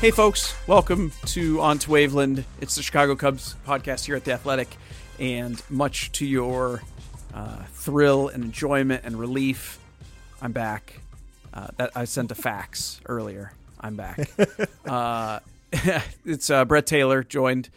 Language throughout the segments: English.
Hey, folks, welcome to On to Waveland. It's the Chicago Cubs podcast here at The Athletic, and much to your uh, thrill and enjoyment and relief, I'm back. Uh, that I sent a fax earlier. I'm back. uh, it's uh, Brett Taylor, joined,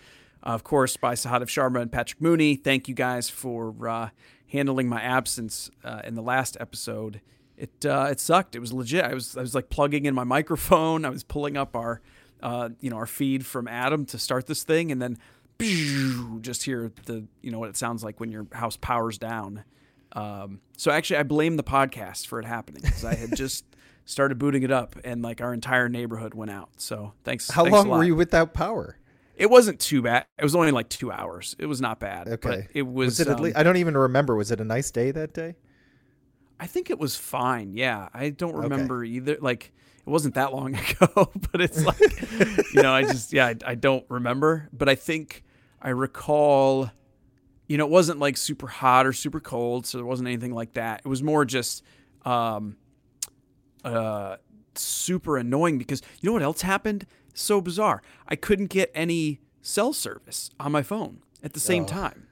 of course, by Sahadev Sharma and Patrick Mooney. Thank you guys for uh, handling my absence uh, in the last episode. It uh, it sucked. It was legit. I was I was like plugging in my microphone. I was pulling up our uh, you know our feed from Adam to start this thing, and then just hear the you know what it sounds like when your house powers down. Um, so actually, I blame the podcast for it happening because I had just started booting it up, and like our entire neighborhood went out. So thanks. How thanks long were you without power? It wasn't too bad. It was only like two hours. It was not bad. Okay. it was. Was it at um, least? I don't even remember. Was it a nice day that day? I think it was fine. Yeah, I don't remember either. Like it wasn't that long ago, but it's like you know, I just yeah, I, I don't remember. But I think I recall. You know, it wasn't like super hot or super cold, so there wasn't anything like that. It was more just um, uh, super annoying because you know what else happened? So bizarre. I couldn't get any cell service on my phone at the same Oh. time,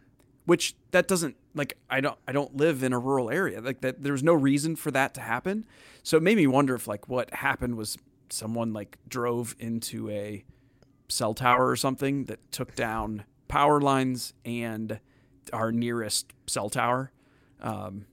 which that doesn't like I don't I don't live in a rural area like that. There was no reason for that to happen. So it made me wonder if like what happened was someone like drove into a cell tower or something that took down power lines and our nearest cell tower. Um,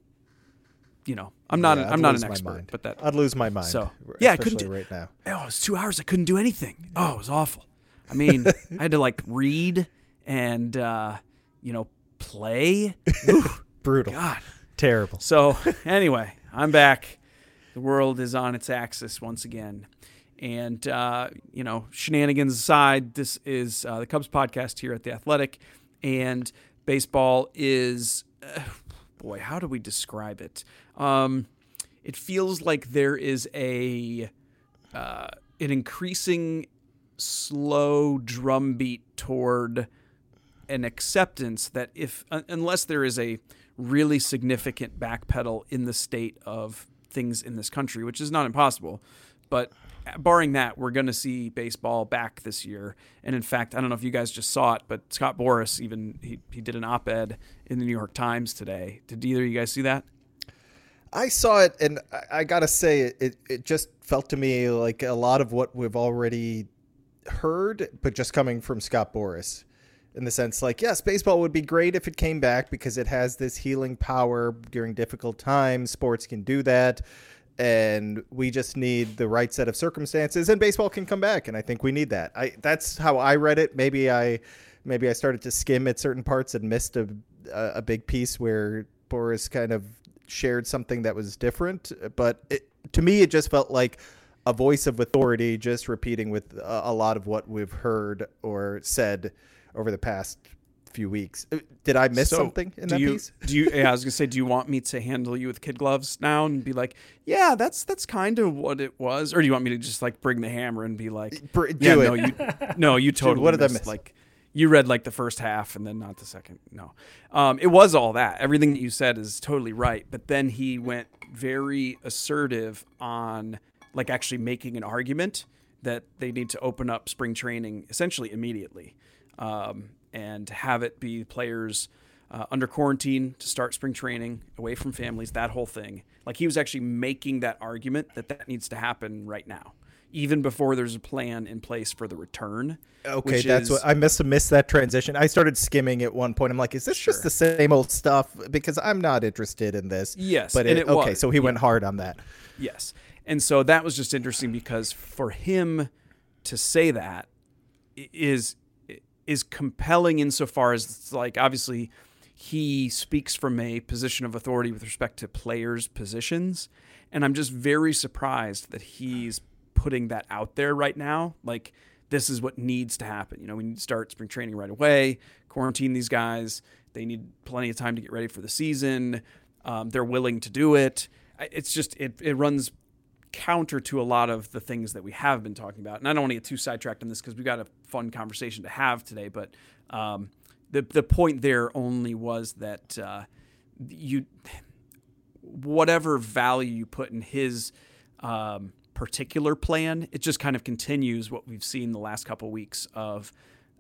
you know, I'm not Yeah, I'd I'm not an expert, mind. but that I'd lose my mind. So, yeah, I couldn't do- right now. oh, it was two hours. I couldn't do anything. Oh, it was awful. I mean, I had to like read and uh, you know play. Ooh, Brutal. God. Terrible. So anyway, I'm back. The world is on its axis once again. And, uh, you know, shenanigans aside, this is uh, the Cubs podcast here at The Athletic. And baseball is, uh, boy, how do we describe it? Um, it feels like there is a uh, an increasing slow drumbeat toward an acceptance that if un- unless there is a really significant backpedal in the state of things in this country, which is not impossible, but barring that, we're going to see baseball back this year. And in fact, I don't know if you guys just saw it, but Scott Boras even he, he did an op-ed in the New York Times today. Did either of you guys see that? I saw it, and I, I gotta say, it it just felt to me like a lot of what we've already heard, but just coming from Scott Boras. In the sense, like, yes, baseball would be great if it came back because it has this healing power during difficult times. Sports can do that. And we just need the right set of circumstances, and baseball can come back. And I think we need that. I that's how I read it. Maybe I, maybe I started to skim at certain parts and missed a a, big piece where Boras kind of shared something that was different. But it, to me, it just felt like a voice of authority, just repeating with a, a lot of what we've heard or said over the past few weeks. Uh, Did I miss So, something in that you, piece? Do you? Yeah, I was gonna say, do you want me to handle you with kid gloves now and be like, yeah, that's that's kind of what it was, or do you want me to just like bring the hammer and be like, Br- yeah, do no, it. you, no, you totally what did I missed, miss? Like, you read like the first half and then not the second. No, um, it was all that. Everything that you said is totally right. But then he went very assertive on like actually making an argument that they need to open up spring training essentially immediately um, and have it be players uh, under quarantine to start spring training away from families that whole thing like he was actually making that argument that that needs to happen right now even before there's a plan in place for the return Okay, that's is- what I must have missed that transition. I started skimming at one point. I'm like, is this just the same old stuff? Because I'm not interested in this. Yes, but it, it okay, was, so he went hard on that. Yes. And so that was just interesting because for him to say that is is compelling insofar as like obviously he speaks from a position of authority with respect to players' positions and I'm just very surprised that he's putting that out there right now like this is what needs to happen. You know, we need to start spring training right away, quarantine these guys. They need plenty of time to get ready for the season. Um, they're willing to do it. It's just it it runs counter to a lot of the things that we have been talking about. And I don't want to get too sidetracked on this because we've got a fun conversation to have today. But um, the the point there only was that uh, you whatever value you put in his um, particular plan. It just kind of continues what we've seen the last couple weeks of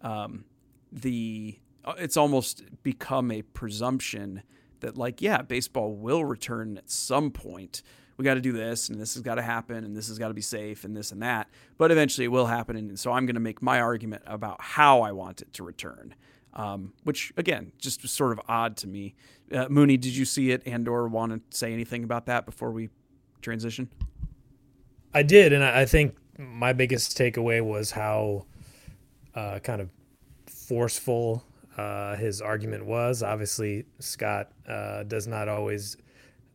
um, the. Uh, it's almost become a presumption that, like, yeah, baseball will return at some point. We got to do this, and this has got to happen, and this has got to be safe, and this and that. But eventually, it will happen, and so I'm going to make my argument about how I want it to return. Um, which again, just sort of odd to me. Uh, Mooney, did you see it and/or want to say anything about that before we transition? I did, and I think my biggest takeaway was how uh, kind of forceful uh, his argument was. Obviously, Scott uh, does not always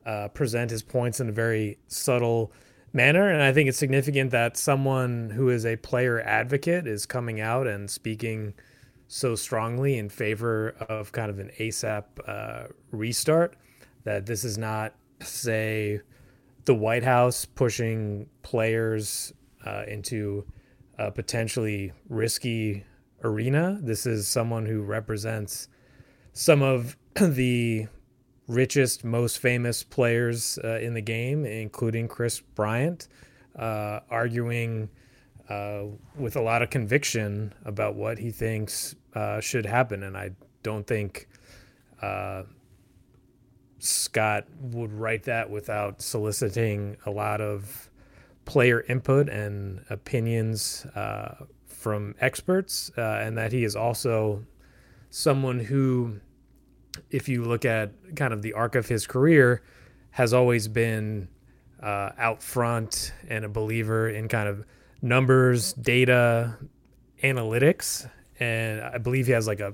uh, present his points in a very subtle manner, and I think it's significant that someone who is a player advocate is coming out and speaking so strongly in favor of kind of an ASAP uh, restart. That this is not, say, the White House pushing players uh, into a potentially risky arena. This is someone who represents some of the richest, most famous players uh, in the game, including Kris Bryant, uh, arguing uh, with a lot of conviction about what he thinks uh, should happen. And I don't think uh, Scott would write that without soliciting a lot of player input and opinions uh, from experts, and that he is also someone who, if you look at kind of the arc of his career, has always been uh, out front and a believer in kind of numbers, data, analytics, and I believe he has like a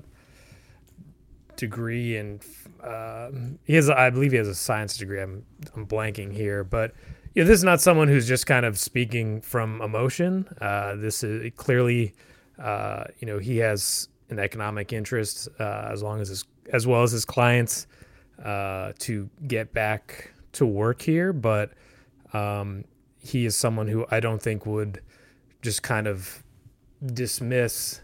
degree in uh, he has I believe he has a science degree. I'm I'm blanking here, but you know, this is not someone who's just kind of speaking from emotion. Uh, this is clearly, uh, you know, he has an economic interest uh, as long as his, as well as his clients uh, to get back to work here. But um, he is someone who I don't think would just kind of dismiss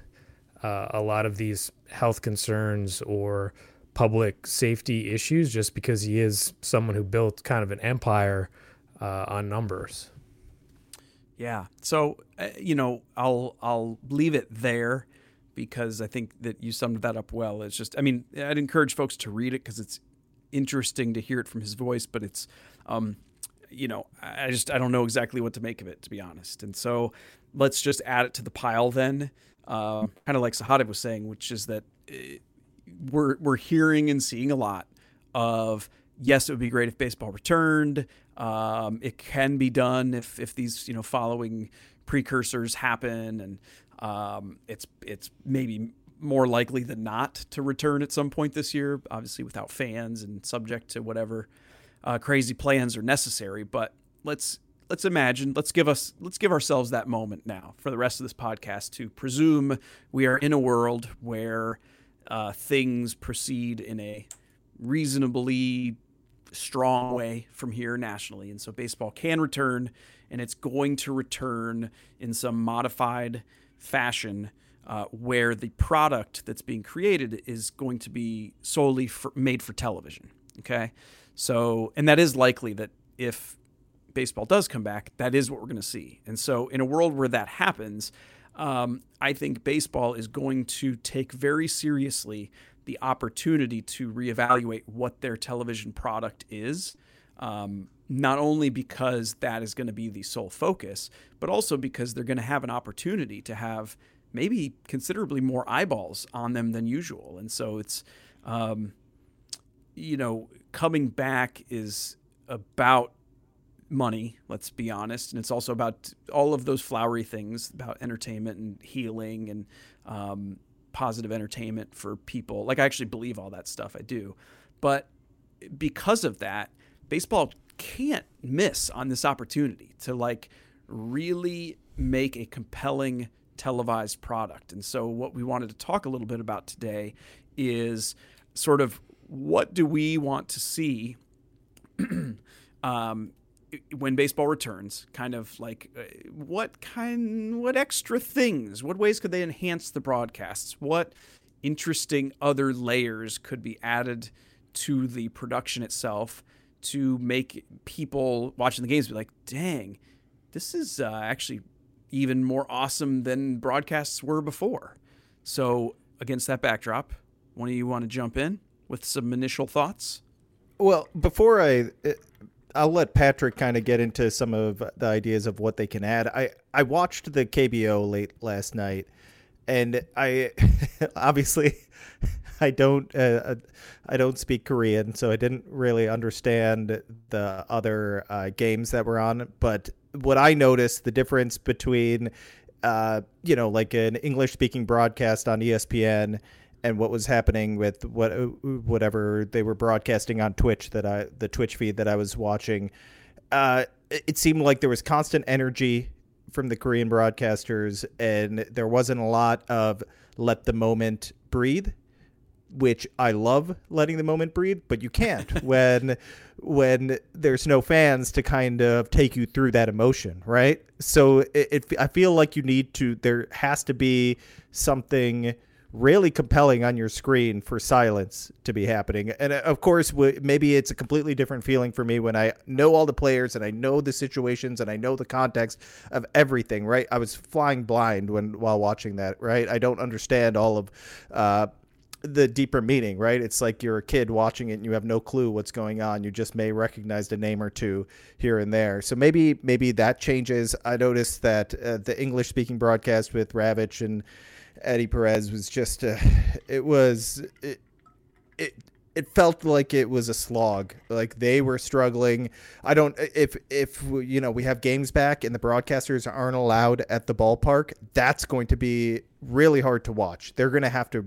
uh, a lot of these health concerns or public safety issues just because he is someone who built kind of an empire uh, on numbers. Yeah. So uh, you know, I'll I'll leave it there because I think that you summed that up well. It's just, I mean, I'd encourage folks to read it because it's interesting to hear it from his voice, but it's, um, you know, I just I don't know exactly what to make of it to be honest. And so let's just add it to the pile then, uh, kind of like Sahadev was saying, which is that uh, we're we're hearing and seeing a lot of yes, it would be great if baseball returned. Um, it can be done if if these you know following precursors happen, and um, it's it's maybe more likely than not to return at some point this year. Obviously, without fans and subject to whatever uh, crazy plans are necessary. But let's let's imagine let's give us let's give ourselves that moment now for the rest of this podcast to presume we are in a world where uh, things proceed in a reasonably strong way from here nationally. And so baseball can return, and it's going to return in some modified fashion uh, where the product that's being created is going to be solely for, made for television. Okay. So, and that is likely that if baseball does come back, that is what we're going to see. And so, in a world where that happens, um, I think baseball is going to take very seriously the opportunity to reevaluate what their television product is. Um, not only because that is going to be the sole focus, but also because they're going to have an opportunity to have maybe considerably more eyeballs on them than usual. And so it's, um, you know, coming back is about money, let's be honest. And it's also about all of those flowery things about entertainment and healing and um, positive entertainment for people. Like, I actually believe all that stuff. I do. But because of that, baseball can't miss on this opportunity to like really make a compelling televised product. And so, what we wanted to talk a little bit about today is sort of what do we want to see um, when baseball returns, kind of like uh, what kind, what extra things, what ways could they enhance the broadcasts? What interesting other layers could be added to the production itself to make people watching the games be like, dang, this is uh, actually even more awesome than broadcasts were before. So, against that backdrop, one of you want to jump in with some initial thoughts? Well, before I, uh, I'll let Patrick kind of get into some of the ideas of what they can add. I I watched the KBO late last night, and I obviously I don't uh, uh, I don't speak Korean, so I didn't really understand the other uh, games that were on. But what I noticed the difference between uh, you know like an English speaking broadcast on ESPN and what was happening with what whatever they were broadcasting on Twitch that I the Twitch feed that I was watching. Uh, it seemed like there was constant energy from the Korean broadcasters, and there wasn't a lot of let the moment breathe which I love letting the moment breathe, but you can't when when there's no fans to kind of take you through that emotion, right? So it, it, I feel like you need to there has to be something really compelling on your screen for silence to be happening. And uh, of course, maybe it's a completely different feeling for me when I know all the players and I know the situations and I know the context of everything, right? I was flying blind when while watching that, right? I don't understand all of uh, the deeper meaning, right? It's like you're a kid watching it and you have no clue what's going on. You just may recognize a name or two here and there. So maybe maybe that changes. I noticed that uh, the English speaking broadcast with Ravech and Eddie Perez was just uh, it was it, it it felt like it was a slog. Like they were struggling. I don't if if you know we have games back and the broadcasters aren't allowed at the ballpark, that's going to be really hard to watch. They're going to have to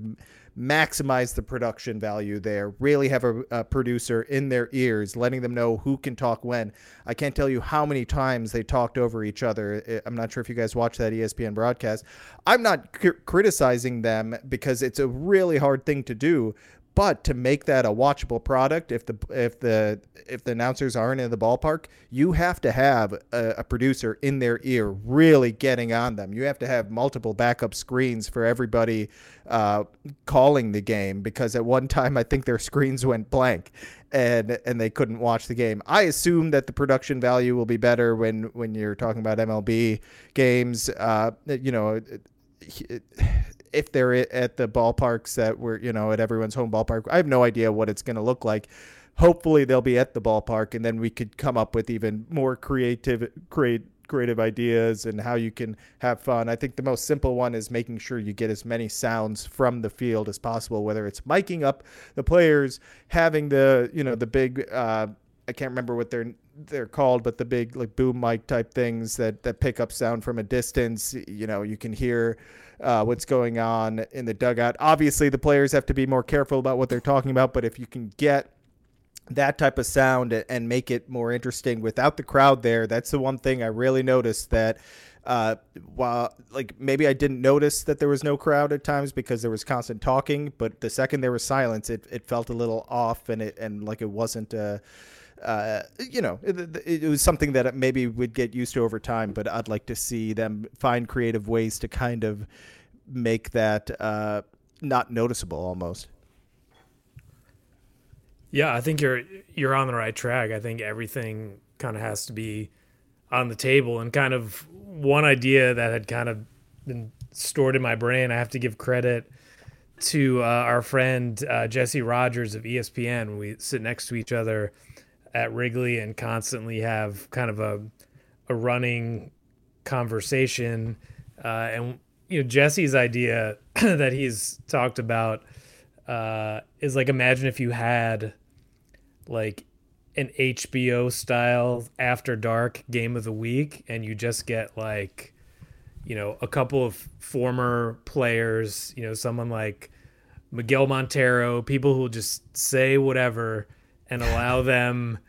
maximize the production value there, really have a, a, producer in their ears, letting them know who can talk when. I can't tell you how many times they talked over each other. I'm not sure if you guys watch that ESPN broadcast. I'm not criticizing them because it's a really hard thing to do, but to make that a watchable product, if the if the if the announcers aren't in the ballpark, you have to have a, a, producer in their ear, really getting on them. You have to have multiple backup screens for everybody uh, calling the game because at one time I think their screens went blank and and they couldn't watch the game. I assume that the production value will be better when when you're talking about MLB games. Uh, you know. It, it, if they're at the ballparks that were, you know, at everyone's home ballpark. I have no idea what it's going to look like. Hopefully, they'll be at the ballpark, and then we could come up with even more creative, create creative ideas and how you can have fun. I think the most simple one is making sure you get as many sounds from the field as possible, whether it's miking up the players, having the you know the big uh, I can't remember what they're they're called, but the big like boom mic type things that that pick up sound from a distance. You know, you can hear uh, what's going on in the dugout. Obviously, the players have to be more careful about what they're talking about, but if you can get that type of sound and make it more interesting without the crowd there, that's the one thing I really noticed that uh, while like maybe I didn't notice that there was no crowd at times because there was constant talking, but the second there was silence, it, it felt a little off and it and like it wasn't uh, uh, you know, it, it, was something that maybe would get used to over time, but I'd like to see them find creative ways to kind of make that uh, not noticeable almost. Yeah, I think you're you're on the right track. I think everything kind of has to be on the table and kind of one idea that had kind of been stored in my brain. I have to give credit to uh, our friend uh, Jesse Rogers of ESPN. We sit next to each other at Wrigley and constantly have kind of a a running conversation. Uh, and you know Jesse's idea that he's talked about uh, is like imagine if you had like an HBO style after dark game of the week and you just get like you know a couple of former players, you know someone like Miguel Montero, people who will just say whatever and allow them,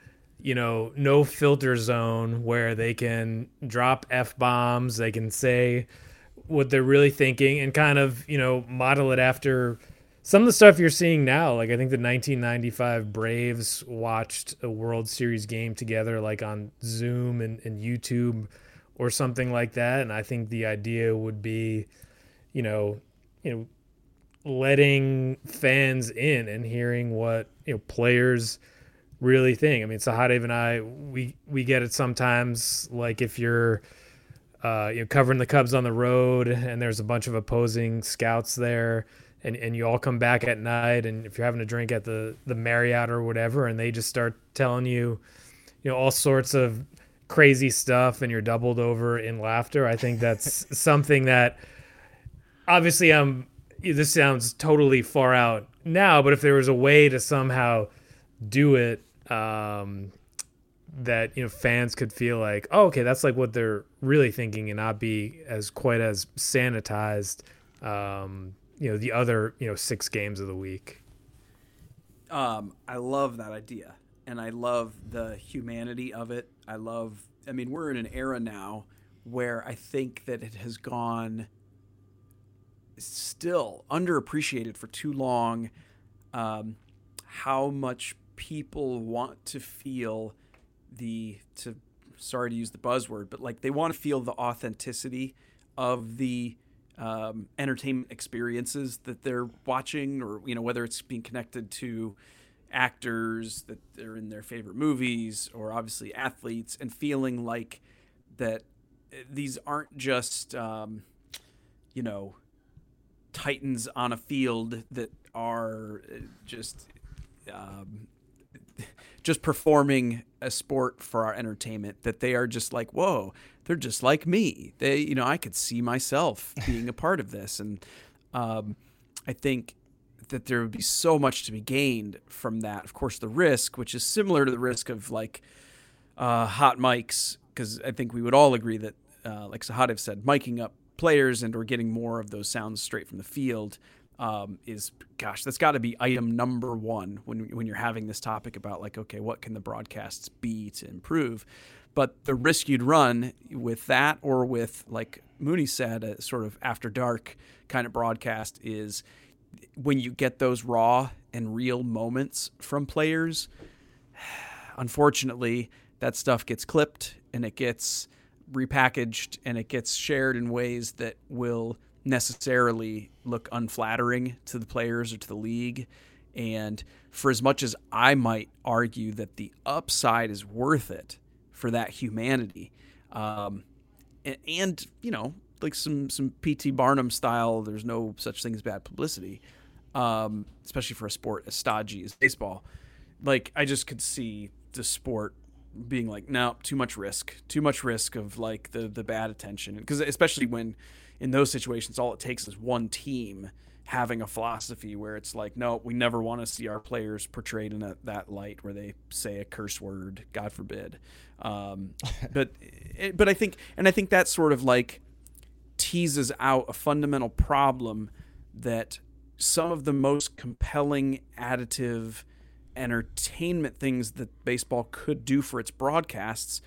you know, no filter zone where they can drop f bombs, they can say what they're really thinking, and kind of you know model it after some of the stuff you're seeing now. Like I think the 1995 Braves watched a World Series game together, like on Zoom and, and YouTube or something like that. And I think the idea would be, you know, you know, letting fans in and hearing what you know players really think. I mean, Sahadev and I, we we get it sometimes. Like if you're, uh, you know, covering the Cubs on the road, and there's a bunch of opposing scouts there, and and you all come back at night, and if you're having a drink at the the Marriott or whatever, and they just start telling you, you know, all sorts of crazy stuff, and you're doubled over in laughter. I think that's something that, obviously, I'm. This sounds totally far out now, but if there was a way to somehow do it um, that you know fans could feel like, oh, okay, that's like what they're really thinking, and not be as quite as sanitized. Um, you know, the other you know six games of the week. Um, I love that idea, and I love the humanity of it. I love. I mean, we're in an era now where I think that it has gone still underappreciated for too long. Um, how much people want to feel the to sorry to use the buzzword, but like they want to feel the authenticity of the um, entertainment experiences that they're watching, or you know whether it's being connected to actors that they're in their favorite movies, or obviously athletes, and feeling like that eh, these aren't just um, you know titans on a field that are eh, just um, just performing a sport for our entertainment that they are just like whoa they're just like me. They you know i could see myself being a part of this. And um, i think that there would be so much to be gained from that. Of course the risk which is similar to the risk of like uh, hot mics because i think we would all agree that uh, like sahadev said miking up players and or getting more of those sounds straight from the field um, is gosh, that's got to be item number one when when you're having this topic about like, okay, what can the broadcasts be to improve? But the risk you'd run with that, or with like Mooney said, a sort of after dark kind of broadcast, is when you get those raw and real moments from players. Unfortunately, that stuff gets clipped and it gets repackaged and it gets shared in ways that will necessarily look unflattering to the players or to the league. And for as much as I might argue that the upside is worth it for that humanity, um, and, and, you know, like some some PT Barnum style, there's no such thing as bad publicity, um, especially for a sport as stodgy as baseball. Like I just could see the sport being like, no, too much risk, too much risk of like the the bad attention, because especially when in those situations, all it takes is one team having a philosophy where it's like, no, we never want to see our players portrayed in a, that light where they say a curse word, God forbid. Um, but eh, but I think, and I think that sort of like teases out a fundamental problem that some of the most compelling additive entertainment things that baseball could do for its broadcasts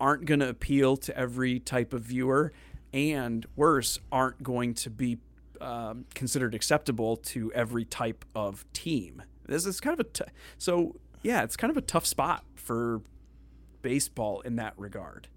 aren't going to appeal to every type of viewer and worse aren't going to be um, considered acceptable to every type of team. This is kind of a t- so yeah, it's kind of a tough spot for baseball in that regard.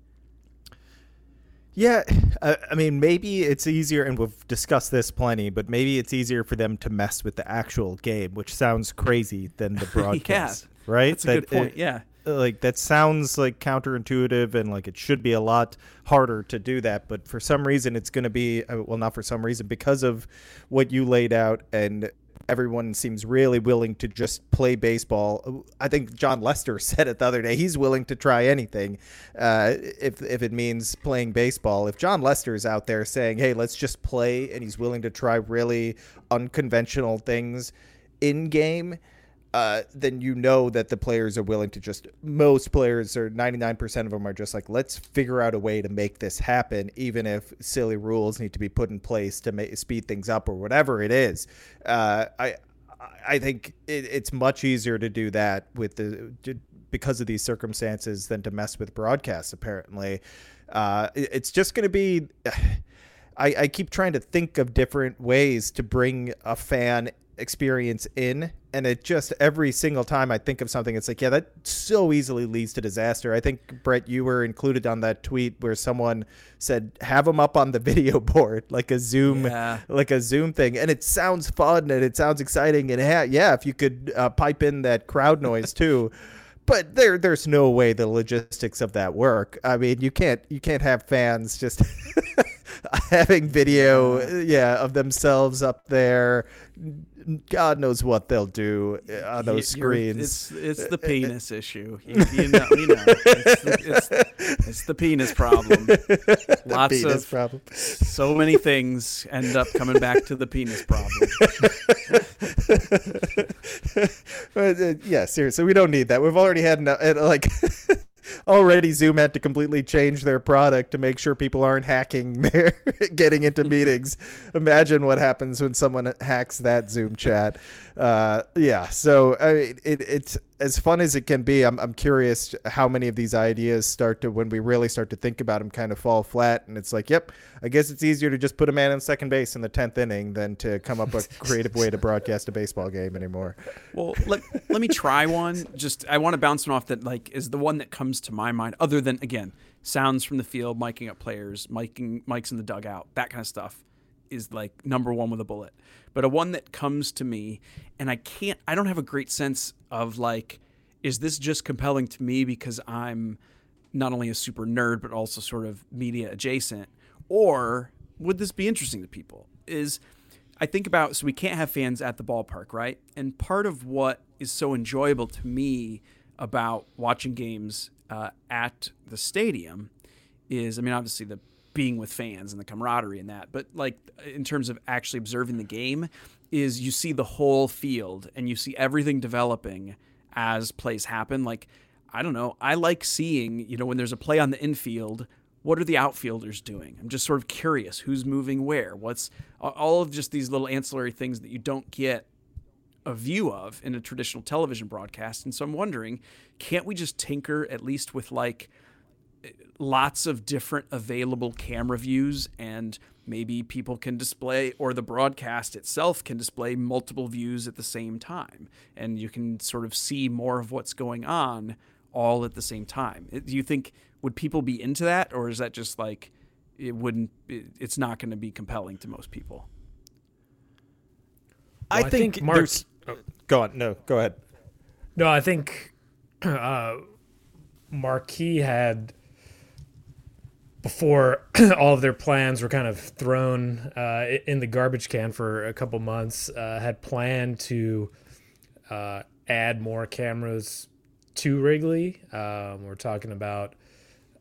Yeah, I mean, maybe it's easier, and we've discussed this plenty, but maybe it's easier for them to mess with the actual game, which sounds crazy than the broadcast, yeah, right? That's a that good point. It, yeah, like that sounds like counterintuitive and like it should be a lot harder to do that but for some reason it's going to be uh, well not for some reason because of what you laid out and everyone seems really willing to just play baseball. I think Jon Lester said it the other day he's willing to try anything uh, if, if it means playing baseball. If Jon Lester is out there saying hey let's just play and he's willing to try really unconventional things in game uh, then you know that the players are willing to just most players or 99% of them are just like let's figure out a way to make this happen even if silly rules need to be put in place to speed things up or whatever it is. Uh, i i think it, it's much easier to do that with the because of these circumstances than to mess with broadcasts apparently. Uh, it, it's just going to be I, I keep trying to think of different ways to bring a fan experience in and it just every single time I think of something, it's like, yeah, that so easily leads to disaster. I think Brett, you were included on that tweet where someone said, "Have them up on the video board, like a Zoom, yeah. like a Zoom thing," and it sounds fun and it sounds exciting, and yeah, if you could uh, pipe in that crowd noise too. but there there's no way the logistics of that work. I mean, you can't you can't have fans just having video yeah of themselves up there God knows what they'll do uh, on those screens. It's it's the penis issue. You, you know. It's the, it's, it's the penis problem. Lots Penis of problem. so many things end up coming back to the penis problem. But, uh, yeah, seriously, we don't need that. We've already had enough, uh, like already Zoom had to completely change their product to make sure people aren't hacking their getting into meetings. Imagine what happens when someone hacks that Zoom chat. Uh, yeah, so I it, it's as fun as it can be. I'm I'm curious how many of these ideas start to when we really start to think about them kind of fall flat, and it's like, yep, I guess it's easier to just put a man on second base in the tenth inning than to come up with a creative way to broadcast a baseball game anymore. Well, let, let me try one. Just I want to bounce one off that like is the one that comes to my mind. Other than again, sounds from the field, miking up players, miking mics in the dugout, that kind of stuff is like number one with a bullet. But a one that comes to me, and I can't. I don't have a great sense of like, is this just compelling to me because I'm not only a super nerd but also sort of media adjacent, or would this be interesting to people? Is I think about so we can't have fans at the ballpark, right? And part of what is so enjoyable to me about watching games uh, at the stadium is, I mean, obviously the being with fans and the camaraderie and that, but like in terms of actually observing the game, is you see the whole field and you see everything developing as plays happen. Like, I don't know, I like seeing, you know, when there's a play on the infield, what are the outfielders doing? I'm just sort of curious who's moving where. What's all of just these little ancillary things that you don't get a view of in a traditional television broadcast. And so I'm wondering, can't we just tinker at least with like lots of different available camera views and maybe people can display or the broadcast itself can display multiple views at the same time and you can sort of see more of what's going on all at the same time. Do you think would people be into that or is that just like it wouldn't it's not going to be compelling to most people? Well, I think Mark- there's- Go on. No, go ahead. No, I think uh, Marquee had before all of their plans were kind of thrown uh, in the garbage can for a couple months. Uh, had planned to uh, add more cameras to Wrigley. Um, we're talking about,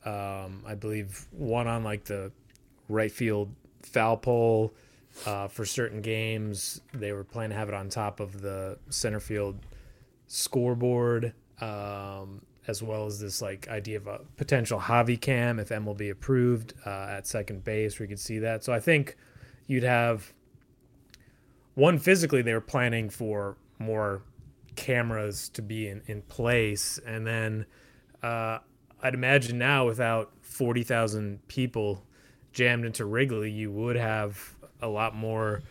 um, I believe, one on like the right field foul pole. Uh, for certain games, they were planning to have it on top of the center field scoreboard, um, as well as this like idea of a potential Javy cam if MLB approved uh, at second base, where you could see that. So I think you'd have one physically they were planning for more cameras to be in, in place, and then uh, I'd imagine now without forty thousand people jammed into Wrigley, you would have a lot more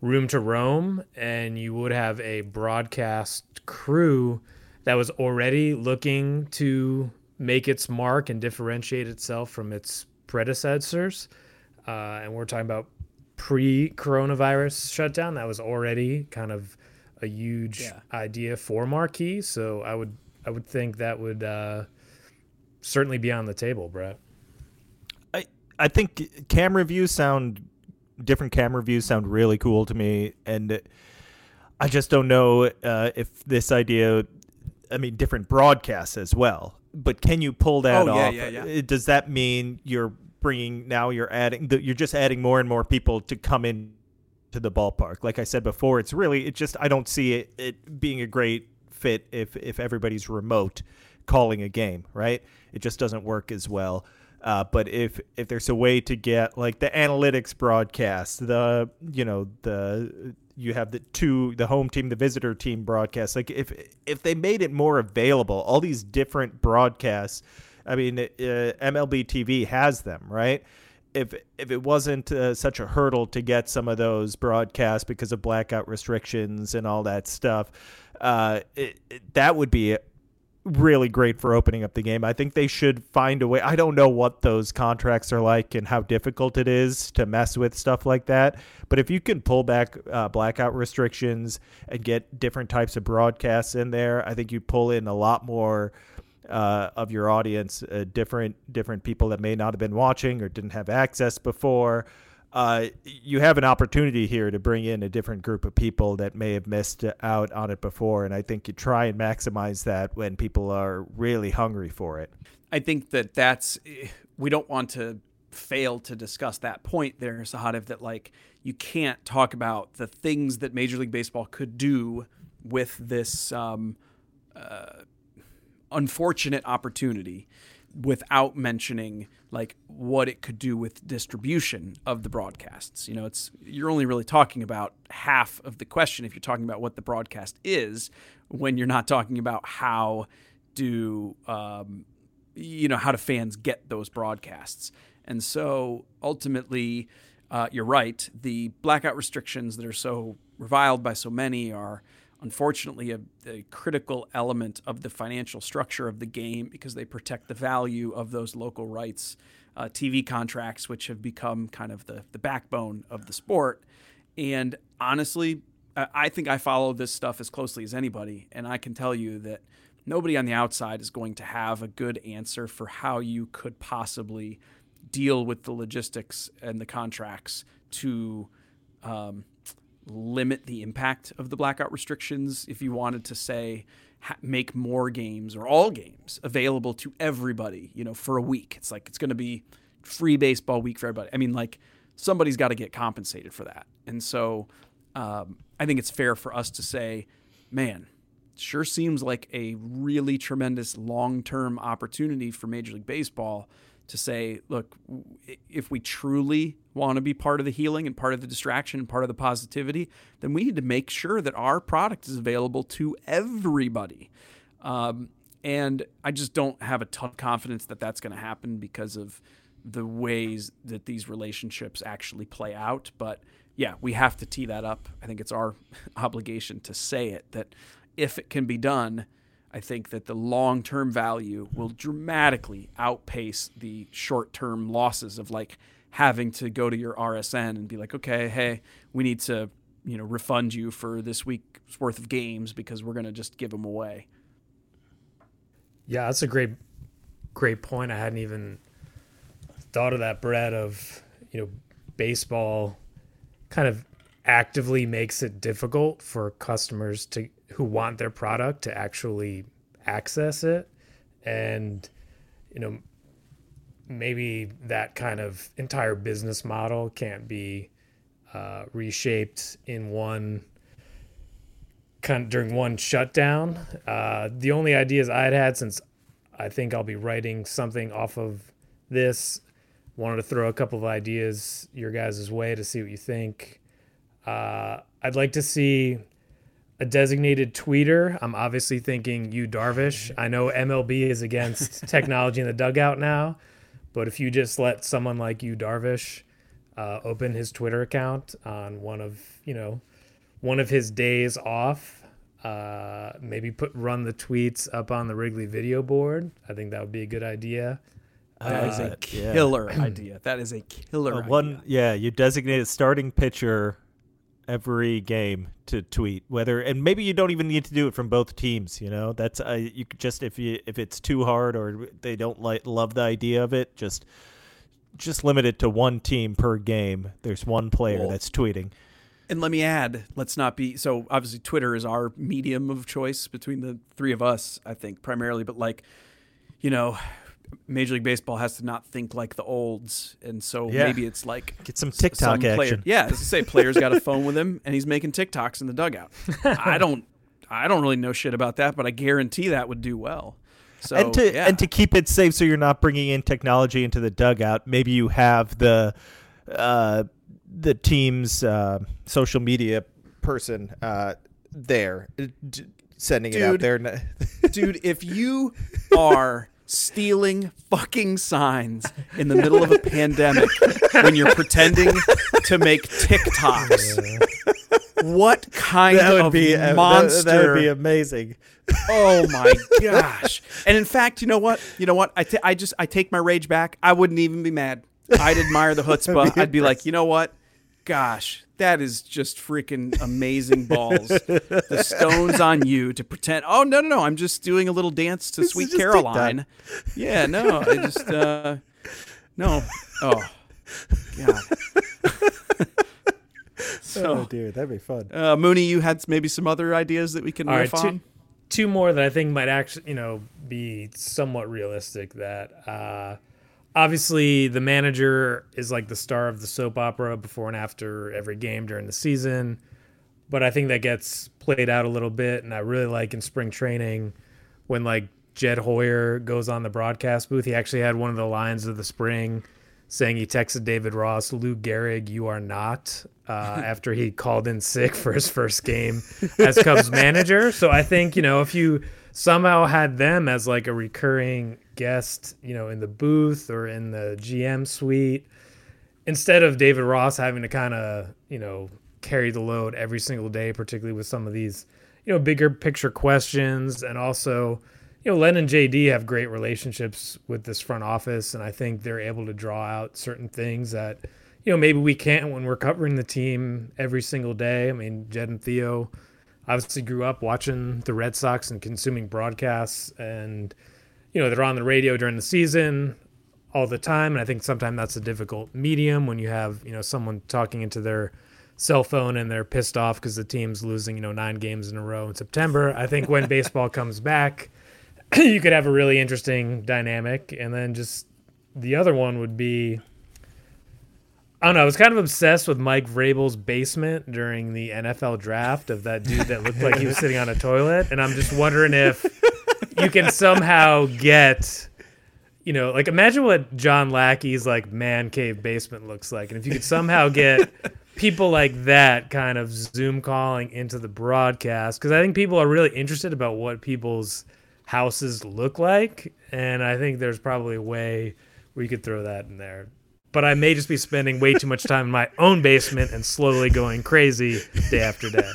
room to roam and you would have a broadcast crew that was already looking to make its mark and differentiate itself from its predecessors uh, and we're talking about pre-coronavirus shutdown that was already kind of a huge Yeah. idea for marquee so i would i would think that would uh, certainly be on the table brett I I think camera views sound different camera views sound really cool to me, and I just don't know uh, if this idea. I mean, different broadcasts as well. But can you pull that Oh, off? yeah, yeah. Uh, Does that mean you're bringing now? You're adding. You're just adding more and more people to come in to the ballpark. Like I said before, it's really. It just. I don't see it, it being a great fit if if everybody's remote calling a game. Right. It just doesn't work as well. Uh, but if if there's a way to get like the analytics broadcast, the you know the you have the two the home team, the visitor team broadcast. Like if if they made it more available, all these different broadcasts. I mean, uh, MLB TV has them, right? If if it wasn't uh, such a hurdle to get some of those broadcasts because of blackout restrictions and all that stuff, uh, it, it- that would be really great for opening up the game. I think they should find a way. I don't know what those contracts are like and how difficult it is to mess with stuff like that. But if you can pull back uh, blackout restrictions and get different types of broadcasts in there, I think you pull in a lot more. Uh, of your audience, uh, different different people that may not have been watching or didn't have access before uh, you have an opportunity here to bring in a different group of people that may have missed out on it before. And I think you try and maximize that when people are really hungry for it. I think that that's, we don't want to fail to discuss that point there, Sahadev, that like you can't talk about the things that Major League Baseball could do with this um, uh, unfortunate opportunity without mentioning like what it could do with distribution of the broadcasts. You know, it's you're only really talking about half of the question if you're talking about what the broadcast is when you're not talking about how do um, you know how do fans get those broadcasts. And so ultimately, uh, you're right. The blackout restrictions that are so reviled by so many are unfortunately a, a, critical element of the financial structure of the game because they protect the value of those local rights uh, TV contracts, which have become kind of the, the backbone of the sport. And honestly, I think I follow this stuff as closely as anybody, and I can tell you that nobody on the outside is going to have a good answer for how you could possibly deal with the logistics and the contracts to um, limit the impact of the blackout restrictions if you wanted to say ha- make more games or all games available to everybody you know for a week. It's like it's going to be free baseball week for everybody. I mean like somebody's got to get compensated for that. And so um, i think it's fair for us to say man sure seems like a really tremendous long-term opportunity for major league baseball to say, look, if we truly want to be part of the healing and part of the distraction and part of the positivity, then we need to make sure that our product is available to everybody. Um, and I just don't have a ton of confidence that that's going to happen because of the ways that these relationships actually play out. But yeah, we have to tee that up. I think it's our obligation to say it that if it can be done, I think that the long term value will dramatically outpace the short term losses of like having to go to your RSN and be like, okay, hey, we need to, you know, refund you for this week's worth of games because we're going to just give them away. Yeah, that's a great, great point. I hadn't even thought of that, Brett, of, you know, baseball kind of actively makes it difficult for customers to who want their product to actually access it. And you know maybe that kind of entire business model can't be uh, reshaped in one kind of during one shutdown. Uh, the only ideas i had had since i think i'll be writing something off of this wanted to throw a couple of ideas your guys' way to see what you think. Uh, i'd like to see a designated tweeter. I'm obviously thinking Yu Darvish. I know MLB is against technology in the dugout now, but if you just let someone like Yu Darvish uh, open his Twitter account on one of you know one of his days off, uh, maybe put run the tweets up on the Wrigley video board. I think that would be a good idea. That is a uh, killer yeah. idea. That is a killer. Uh, one, yeah, you designate a starting pitcher every game to tweet whether and maybe you don't even need to do it from both teams you know? That's uh, you could just if you if it's too hard or they don't like love the idea of it just just limit it to one team per game. There's one player that's tweeting. and let me add let's not be so obviously twitter is our medium of choice between the three of us i think primarily but like you know Major League Baseball has to not think like the olds, and so yeah. maybe it's like get some TikTok some player, action. Yeah, as I say, players got a phone with him, and he's making TikToks in the dugout. I don't, I don't really know shit about that, but I guarantee that would do well. So, and to yeah. and to keep it safe, so you're not bringing in technology into the dugout. Maybe you have the uh, the team's uh, social media person uh, there d- sending dude, it out there. dude, if you are stealing fucking signs in the middle of a pandemic when you're pretending to make TikToks. what kind of be uh, monster? That, that would be amazing. Oh my gosh! And in fact, you know what? You know what? I I just I take my rage back. I wouldn't even be mad. I'd admire the chutzpah. I'd be like, you know what? Gosh, that is just freaking amazing balls. The stones on you to pretend. Oh no no no! I'm just doing a little dance to This Sweet Caroline. Yeah no, I just uh, no. Oh God. so oh dear, that'd be fun. uh, Mooney, you had maybe some other ideas that we can All riff right, on. two, two more that I think might actually, you know, be somewhat realistic. That uh, obviously the manager is like the star of the soap opera before and after every game during the season, but I think that gets played out a little bit, and I really like in spring training when like Jed Hoyer goes on the broadcast booth. He actually had one of the lines of the spring saying he texted David Ross, Lou Gehrig, you are not, uh, after he called in sick for his first game as Cubs manager. So I think, you know, if you somehow had them as like a recurring guest, you know, in the booth or in the GM suite, instead of David Ross having to kind of, you know, carry the load every single day, particularly with some of these, you know, bigger picture questions and also, you know, Len and JD have great relationships with this front office, and I think they're able to draw out certain things that, you know, maybe we can't when we're covering the team every single day. I mean, Jed and Theo obviously grew up watching the Red Sox and consuming broadcasts, and you know, they're on the radio during the season all the time, and I think sometimes that's a difficult medium when you have you know someone talking into their cell phone and they're pissed off because the team's losing you know nine games in a row in September. I think when baseball comes back you could have a really interesting dynamic. And then just the other one would be I don't know. I was kind of obsessed with Mike Vrabel's basement during the NFL draft of that dude that looked like he was sitting on a toilet. And I'm just wondering if you can somehow get, you know, like imagine what John Lackey's like man cave basement looks like. And if you could somehow get people like that kind of Zoom calling into the broadcast, because I think people are really interested about what people's houses look like. And I think there's probably a way we could throw that in there. But I may just be spending way too much time in my own basement and slowly going crazy day after day.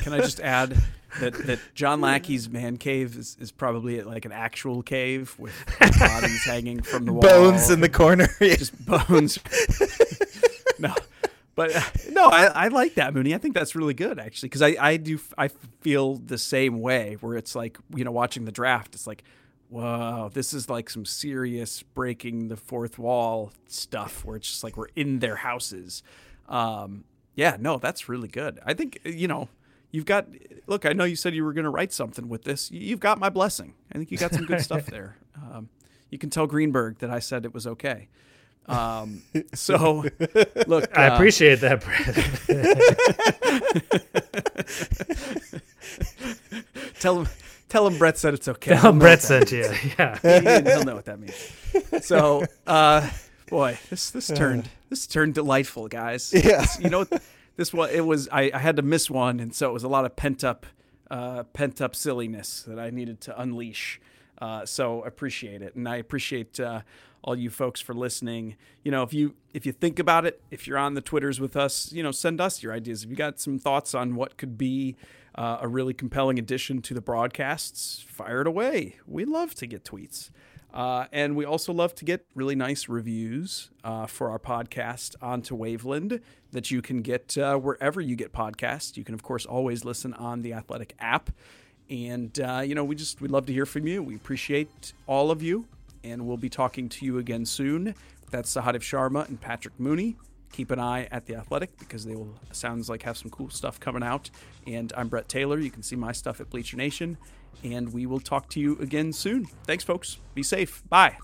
Can I just add that, that John Lackey's man cave is, is probably like an actual cave with bodies hanging from the wall, Bones in the corner. just bones. no, but uh, no, I, I like that Mooney. I think that's really good actually because I I do I feel the same way where it's like you know watching the draft. It's like. Wow, this is like some serious breaking the fourth wall stuff where it's just like we're in their houses. Um, yeah, no, that's really good. I think, you know, you've got, look, I know you said you were going to write something with this. You've got my blessing. I think you got some good stuff there. Um, you can tell Greenberg that I said it was okay. Um, so, look, I uh, appreciate that, Brett. Tell him, tell him Brett said it's okay. Tell him Brett what that sent you. Yeah. means. He'll know what that means. So, uh, boy, this this turned this turned delightful, guys. Yeah. You know, this was it was. I, I had to miss one, and so it was a lot of pent up, uh, pent up silliness that I needed to unleash. Uh, so appreciate it, and I appreciate uh, all you folks for listening. You know, if you if you think about it, if you're on the twitters with us, you know, send us your ideas. If you got some thoughts on what could be uh, a really compelling addition to the broadcasts, fire it away. We love to get tweets. Uh, and we also love to get really nice reviews uh, for our podcast onto Waveland that you can get uh, wherever you get podcasts. You can, of course, always listen on the Athletic app. And, uh, you know, we just, we'd love to hear from you. We appreciate all of you. And we'll be talking to you again soon. That's Sahadev Sharma and Patrick Mooney keep an eye at The Athletic because they will, sounds like, have some cool stuff coming out. And I'm Brett Taylor. You can see my stuff at Bleacher Nation. And we will talk to you again soon. Thanks, folks. Be safe. Bye.